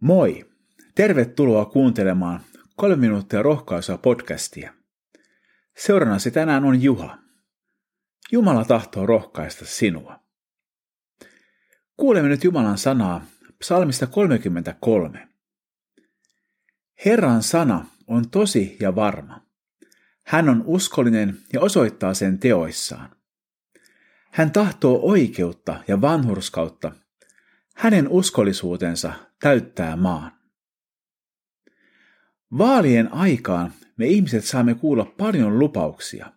Moi! Tervetuloa kuuntelemaan kolme minuuttia rohkaisua podcastia. Seurannasi tänään on Juha. Jumala tahtoo rohkaista sinua. Kuulemme nyt Jumalan sanaa psalmista 33. Herran sana on tosi ja varma. Hän on uskollinen ja osoittaa sen teoissaan. Hän tahtoo oikeutta ja vanhurskautta. Hänen uskollisuutensa täyttää maan. Vaalien aikaan me ihmiset saamme kuulla paljon lupauksia.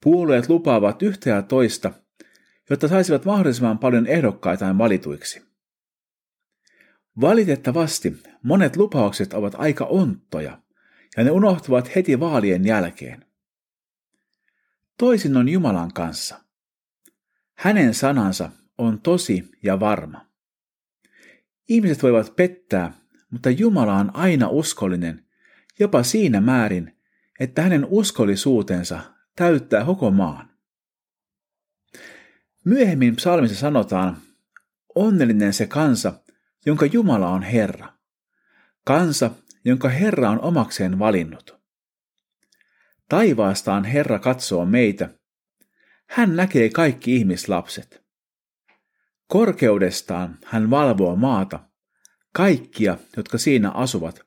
Puolueet lupaavat yhtä ja toista, jotta saisivat mahdollisimman paljon ehdokkaitaan valituiksi. Valitettavasti monet lupaukset ovat aika onttoja ja ne unohtuvat heti vaalien jälkeen. Toisin on Jumalan kanssa. Hänen sanansa on tosi ja varma. Ihmiset voivat pettää, mutta Jumala on aina uskollinen, jopa siinä määrin, että hänen uskollisuutensa täyttää koko maan. Myöhemmin psalmissa sanotaan, onnellinen se kansa, jonka Jumala on Herra. Kansa, jonka Herra on omakseen valinnut. Taivaastaan Herra katsoo meitä. Hän näkee kaikki ihmislapset. Korkeudestaan hän valvoo maata, kaikkia, jotka siinä asuvat,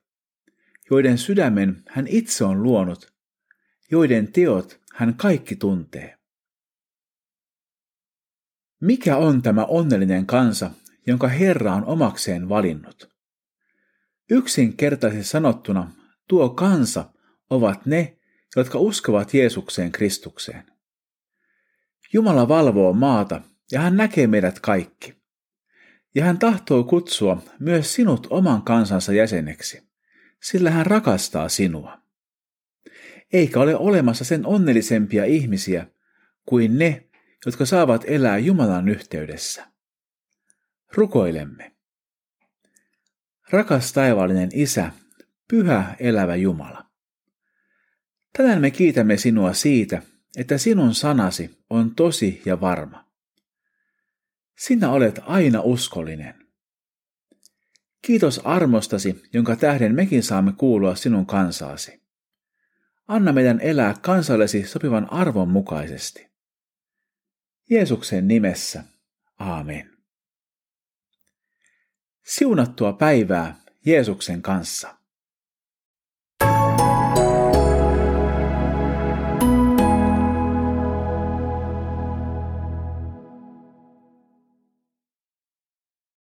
joiden sydämen hän itse on luonut, joiden teot hän kaikki tuntee. Mikä on tämä onnellinen kansa, jonka Herra on omakseen valinnut? Yksinkertaisesti sanottuna, tuo kansa ovat ne, jotka uskovat Jeesukseen Kristukseen. Jumala valvoo maata ja hän näkee meidät kaikki. Ja hän tahtoo kutsua myös sinut oman kansansa jäseneksi, sillä hän rakastaa sinua. Eikä ole olemassa sen onnellisempia ihmisiä kuin ne, jotka saavat elää Jumalan yhteydessä. Rukoilemme. Rakas taivaallinen Isä, pyhä elävä Jumala. Tänään me kiitämme sinua siitä, että sinun sanasi on tosi ja varma. Sinä olet aina uskollinen. Kiitos armostasi, jonka tähden mekin saamme kuulua sinun kansaasi. Anna meidän elää kansallesi sopivan arvon mukaisesti. Jeesuksen nimessä. Aamen. Siunattua päivää Jeesuksen kanssa.